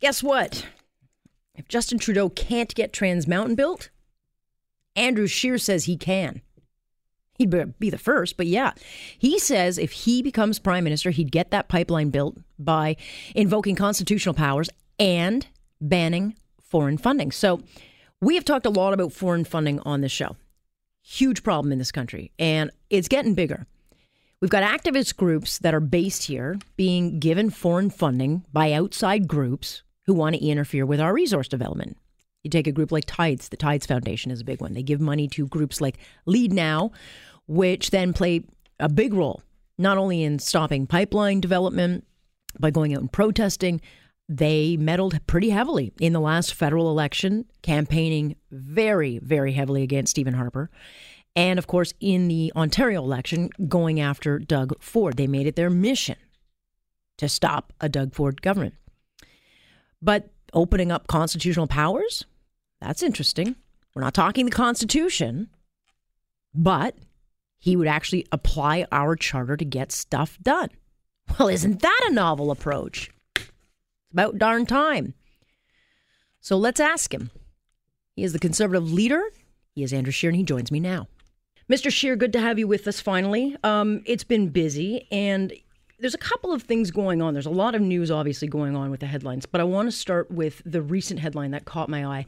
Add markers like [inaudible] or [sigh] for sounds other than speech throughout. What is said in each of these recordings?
guess what? If Justin Trudeau can't get Trans Mountain built, Andrew Scheer says he can. He'd be the first, but yeah. He says if he becomes prime minister, he'd get that pipeline built by invoking constitutional powers and banning foreign funding. So we have talked a lot about foreign funding on this show. Huge problem in this country, and it's getting bigger. We've got activist groups that are based here being given foreign funding by outside groups who want to interfere with our resource development. You take a group like Tides, the Tides Foundation is a big one. They give money to groups like Leadnow, which then play a big role not only in stopping pipeline development by going out and protesting, they meddled pretty heavily in the last federal election, campaigning very, very heavily against Stephen Harper. And of course, in the Ontario election, going after Doug Ford. They made it their mission to stop a Doug Ford government. But opening up constitutional powers, that's interesting. We're not talking the Constitution, but he would actually apply our charter to get stuff done. Well, isn't that a novel approach? It's about darn time. So let's ask him. He is the conservative leader. He is Andrew Scheer, and he joins me now. Mr. Scheer, good to have you with us finally. Um, it's been busy, and there's a couple of things going on. There's a lot of news, obviously, going on with the headlines, but I want to start with the recent headline that caught my eye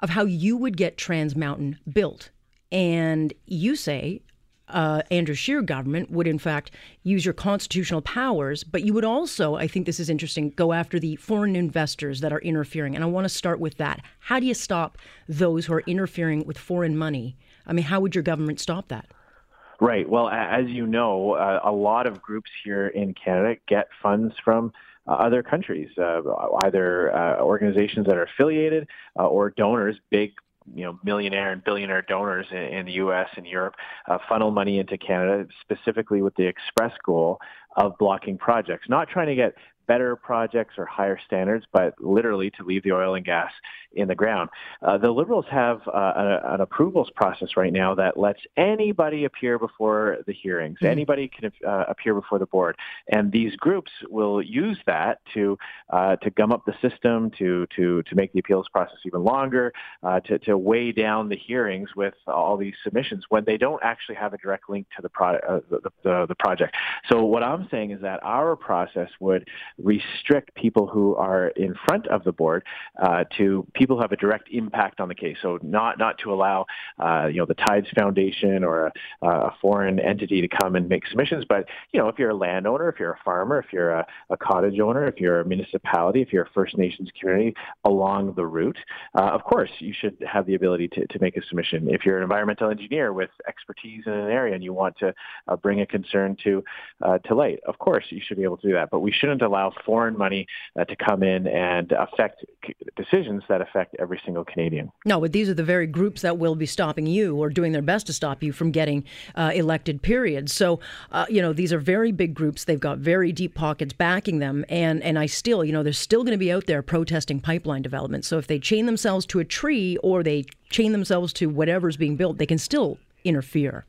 of how you would get Trans Mountain built. And you say uh, Andrew Scheer government would, in fact, use your constitutional powers, but you would also, I think this is interesting, go after the foreign investors that are interfering. And I want to start with that. How do you stop those who are interfering with foreign money I mean, how would your government stop that? Right. Well, as you know, uh, a lot of groups here in Canada get funds from uh, other countries, uh, either uh, organizations that are affiliated uh, or donors, big you know millionaire and billionaire donors in, in the U.S. and Europe uh, funnel money into Canada specifically with the express goal of blocking projects, not trying to get better projects or higher standards, but literally to leave the oil and gas in the ground. Uh, the Liberals have uh, a, an approvals process right now that lets anybody appear before the hearings. Mm-hmm. Anybody can uh, appear before the board, and these groups will use that to uh, to gum up the system, to to to make the appeals process even longer, uh, to to weigh down the hearings with all these submissions when they don't actually have a direct link to the, pro- uh, the, the, the project. So what I'm saying is that our process would restrict people who are in front of the board uh, to people have a direct impact on the case. So not not to allow uh, you know the Tides Foundation or a, a, foreign entity to come and make submissions, but you know if you're a landowner, if you're a farmer, if you're a, a cottage owner, if you're a municipality, if you're a First Nations community along the route, uh, of course you should have the ability to, to make a submission. If you're an environmental engineer with expertise in an area and you want to uh, bring a concern to uh, to light, of course you should be able to do that. But we shouldn't allow allow foreign money uh, to come in and affect decisions that affect every single Canadian. No, but these are the very groups that will be stopping you or doing their best to stop you from getting uh, elected, period. So, uh, you know, these are very big groups. They've got very deep pockets backing them. And, and I still, you know, they're still going to be out there protesting pipeline development. So if they chain themselves to a tree or they chain themselves to whatever's being built, they can still interfere.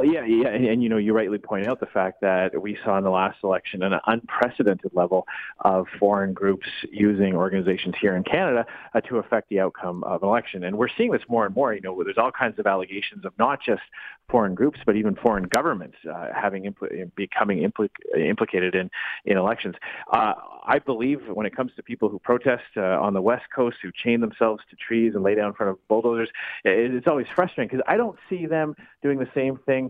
Well, yeah, yeah, and, and, you know, you rightly point out the fact that we saw in the last election an unprecedented level of foreign groups using organizations here in Canada uh, to affect the outcome of an election, and we're seeing this more and more. You know, there's all kinds of allegations of not just foreign groups, but even foreign governments uh, having impl- becoming impl- implicated in in elections. Uh, I believe when it comes to people who protest uh, on the West Coast, who chain themselves to trees and lay down in front of bulldozers, it's always frustrating because I don't see them doing the same thing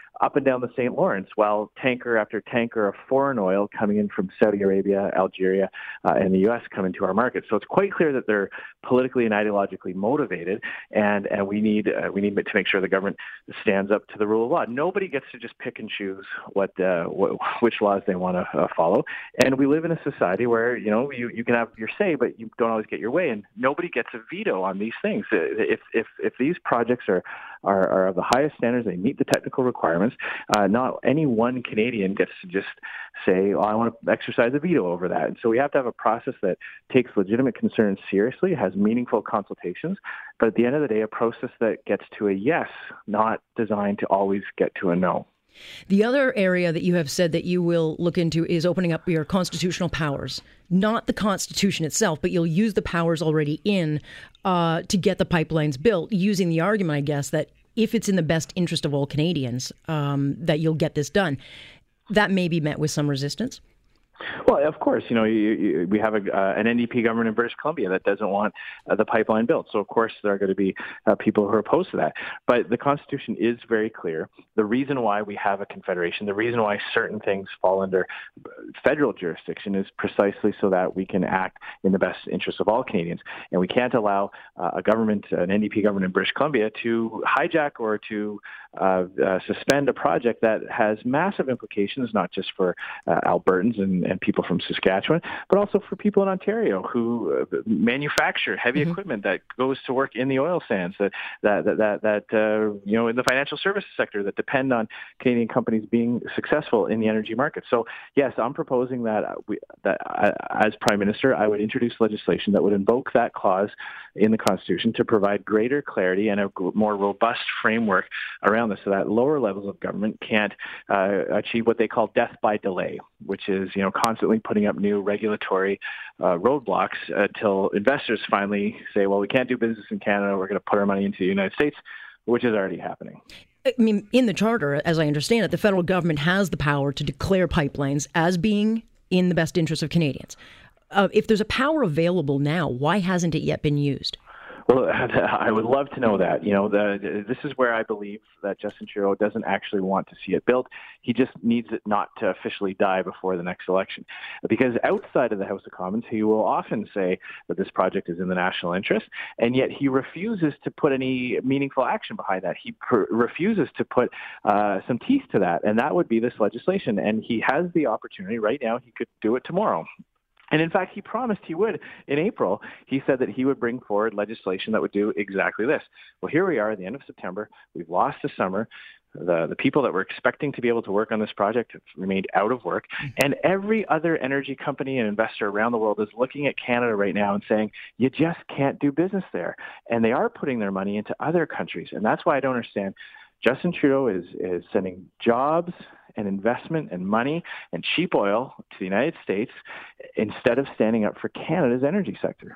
up and down the St. Lawrence while tanker after tanker of foreign oil coming in from Saudi Arabia, Algeria, uh, and the U.S. come into our market. So it's quite clear that they're politically and ideologically motivated, and, and we need uh, we need to make sure the government stands up to the rule of law. Nobody gets to just pick and choose what, uh, which laws they want to uh, follow, and we live in a society where you know you, you can have your say, but you don't always get your way, and nobody gets a veto on these things. If if if these projects are are, are of the highest standards. They meet the technical requirements. Uh, not any one Canadian gets to just say, "Oh, I want to exercise a veto over that." And so we have to have a process that takes legitimate concerns seriously, has meaningful consultations, but at the end of the day, a process that gets to a yes, not designed to always get to a no. The other area that you have said that you will look into is opening up your constitutional powers. Not the Constitution itself, but you'll use the powers already in uh, to get the pipelines built, using the argument, I guess, that if it's in the best interest of all Canadians, um, that you'll get this done. That may be met with some resistance. Well, of course, you know, you, you, we have a, uh, an NDP government in British Columbia that doesn't want uh, the pipeline built. So, of course, there are going to be uh, people who are opposed to that. But the Constitution is very clear. The reason why we have a confederation, the reason why certain things fall under federal jurisdiction is precisely so that we can act in the best interest of all Canadians. And we can't allow uh, a government, an NDP government in British Columbia, to hijack or to uh, uh, suspend a project that has massive implications, not just for Albertans and and people from Saskatchewan, but also for people in Ontario who uh, manufacture heavy mm-hmm. equipment that goes to work in the oil sands, that that that that, uh, you know in the financial services sector that depend on Canadian companies being successful in the energy market. So yes, I'm proposing that we, that uh, as Prime Minister, I would introduce legislation that would invoke that clause in the Constitution to provide greater clarity and a more robust framework around this, so that lower levels of government can't uh, achieve what they call death by delay, which is you know constantly putting up new regulatory uh, roadblocks until investors finally say, well, we can't do business in Canada. We're going to put our money into the United States, which is already happening. I mean, in the charter, as I understand it, the federal government has the power to declare pipelines as being in the best interest of Canadians. Uh, if there's a power available now, why hasn't it yet been used? Well, [laughs] I would love to know that. You know, the, this is where I believe that Justin Trudeau doesn't actually want to see it built. He just needs it not to officially die before the next election. Because outside of the House of Commons, he will often say that this project is in the national interest, and yet he refuses to put any meaningful action behind that. He per- refuses to put uh, some teeth to that, and that would be this legislation. And he has the opportunity right now. He could do it tomorrow. And in fact, he promised he would in April. He said that he would bring forward legislation that would do exactly this. Well, here we are at the end of September. We've lost the summer. The, the people that were expecting to be able to work on this project have remained out of work. Mm-hmm. And every other energy company and investor around the world is looking at Canada right now and saying, you just can't do business there. And they are putting their money into other countries. And that's why I don't understand. Justin Trudeau is, is sending jobs and investment and money and cheap oil to the United States instead of standing up for Canada's energy sector.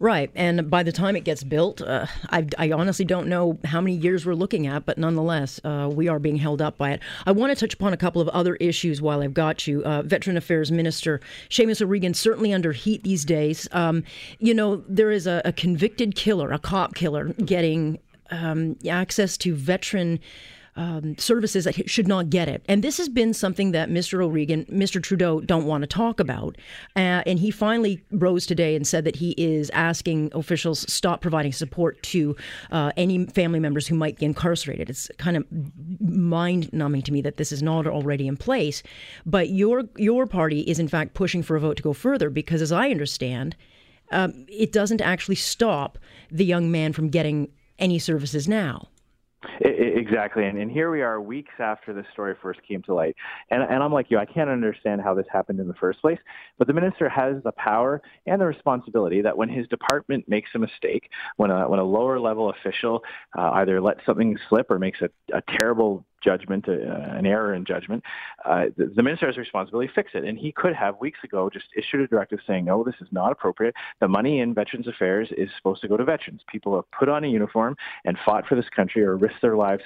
Right. And by the time it gets built, uh, I, I, honestly don't know how many years we're looking at, but nonetheless, uh, we are being held up by it. I want to touch upon a couple of other issues while I've got you. Uh, Veteran Affairs Minister Seamus O'Regan certainly under heat these days. Um, you know, there is a, a, convicted killer, a cop killer, getting um, access to veteran um, services that should not get it. And this has been something that Mr. O'Regan, Mr. Trudeau don't want to talk about. Uh, and he finally rose today and said that he is asking officials stop providing support to uh, any family members who might be incarcerated. It's kind of mind numbing to me that this is not already in place. But your your party is in fact pushing for a vote to go further because, as I understand, um, it doesn't actually stop the young man from getting any services now. Exactly, and, and here we are weeks after this story first came to light, and, and I'm like you, I can't understand how this happened in the first place. But the minister has the power and the responsibility that when his department makes a mistake, when a when a lower level official uh, either lets something slip or makes a, a terrible judgment, uh, an error in judgment, uh, the, the, minister has a responsibility to fix it. And he could have weeks ago just issued a directive saying, no, this is not appropriate. The money in Veterans Affairs is supposed to go to veterans. People have put on a uniform and fought for this country or risked their lives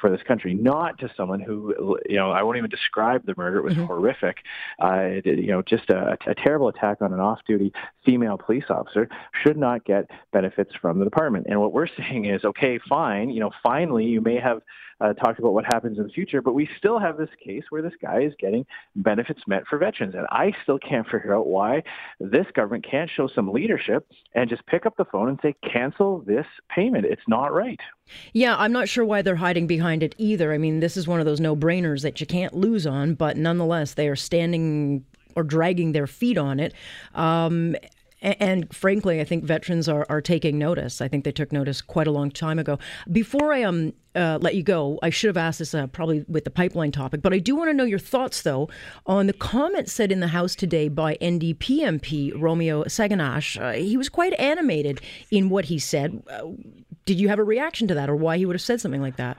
for this country, not to someone who, you know, I won't even describe the murder. It was mm-hmm. horrific. Uh, it, you know, just a, a terrible attack on an off-duty female police officer should not get benefits from the department. And what we're [laughs] saying is, okay, fine, you know, finally you may have uh, talked about what happens in the future, but we still have this case where this guy is getting benefits met for veterans. And I still can't figure out why this government can't show some leadership and just pick up the phone and say, cancel this payment. It's not right. Yeah, I'm not sure why they're hiding behind it either. I mean, this is one of those no brainers that you can't lose on, but nonetheless, they are standing or dragging their feet on it. Um, and, frankly, I think veterans are, are taking notice. I think they took notice quite a long time ago. Before I um uh, let you go, I should have asked this uh, probably with the pipeline topic, but I do want to know your thoughts, though, on the comment said in the House today by NDP MP Romeo Saganash. Uh, he was quite animated in what he said. Uh, did you have a reaction to that, or why he would have said something like that?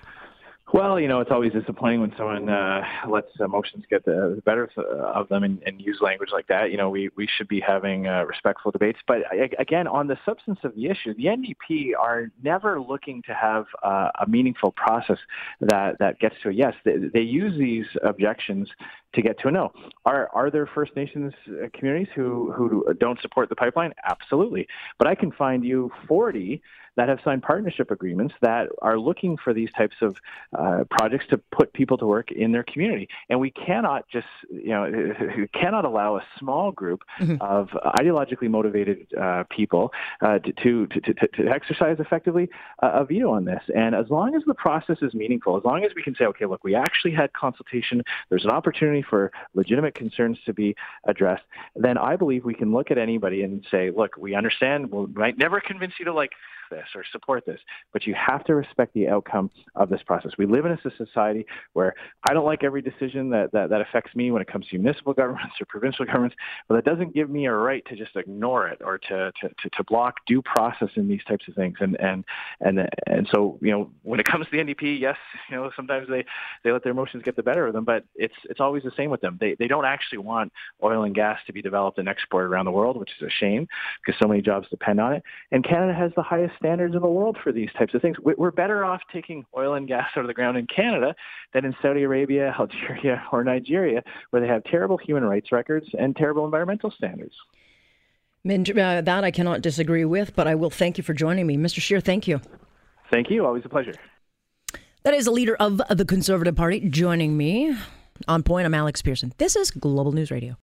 Well, you know, it's always disappointing when someone uh, lets emotions get the better of them and, and, use language like that. You know, we, we should be having uh, respectful debates. But again, on the substance of the issue, the NDP are never looking to have uh, a meaningful process that, that gets to a yes. They, they use these objections to get to a no. Are are there First Nations uh, communities who who don't support the pipeline? Absolutely. But I can find you 40 that have signed partnership agreements that are looking for these types of uh, projects to put people to work in their community. And we cannot just, you know, [laughs] cannot allow a small group mm-hmm. of ideologically motivated uh, people uh, to, to, to, to, exercise effectively a veto on this. And as long as the process is meaningful, as long as we can say, okay, look, we actually had consultation, there's an opportunity for legitimate concerns to be addressed, then I believe we can look at anybody and say, look, we understand, we might never convince you to like this or support this, but you have to respect the outcome of this process. We live in a society where I don't like every decision that, that, that affects me when it comes to municipal [laughs] governments or provincial governments, but that doesn't give me a right to just ignore it or to, to, to, to block due process in these types of things. And, and, and, and so, you know, when it comes to the NDP, yes, you know, sometimes they, they let their emotions get the better of them, but it's, it's always the same with them. They, they don't actually want oil and gas to be developed and exported around the world, which is a shame because so many jobs depend on it. And Canada has the highest standards in the world for these types of things. We're better off taking oil and gas out of the ground in Canada than in Saudi Arabia, [laughs] Algeria, or Nigeria, where they have terrible human rights records and terrible environmental standards. Uh, that I cannot disagree with, but I will thank you for joining me. Mr. Scheer, thank you. Thank you. Always a pleasure. That is a leader of the Conservative Party joining me. On point, I'm Alex Pierson. This is Global News Radio.